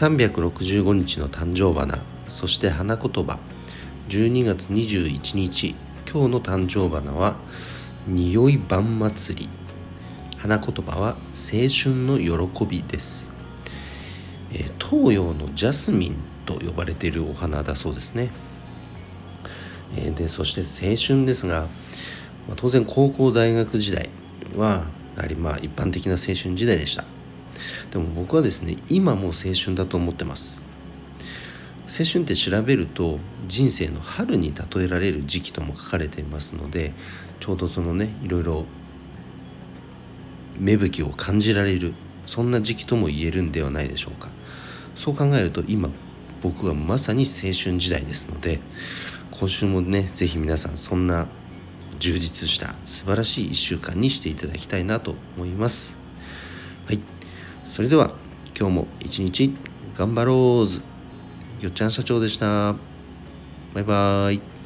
365日の誕生花そして花言葉。12月21日今日の誕生花は匂い晩祭り。花言葉は青春の喜びです、えー、東洋のジャスミンと呼ばれているお花だそうですね、えー、でそして青春ですが、まあ、当然高校大学時代はやはりまあ一般的な青春時代でした。でも僕はですね今も青春だと思ってます。青春って調べると人生の春に例えられる時期とも書かれていますのでちょうどそのねいろいろ芽吹きを感じられるそんな時期とも言えるんではないでしょうか。そう考えると今僕はまさに青春時代ですので今週もね是非皆さんそんな充実した素晴らしい1週間にしていただきたいなと思います。はい。それでは今日も一日頑張ろうずよっちゃん社長でした。バイバーイ。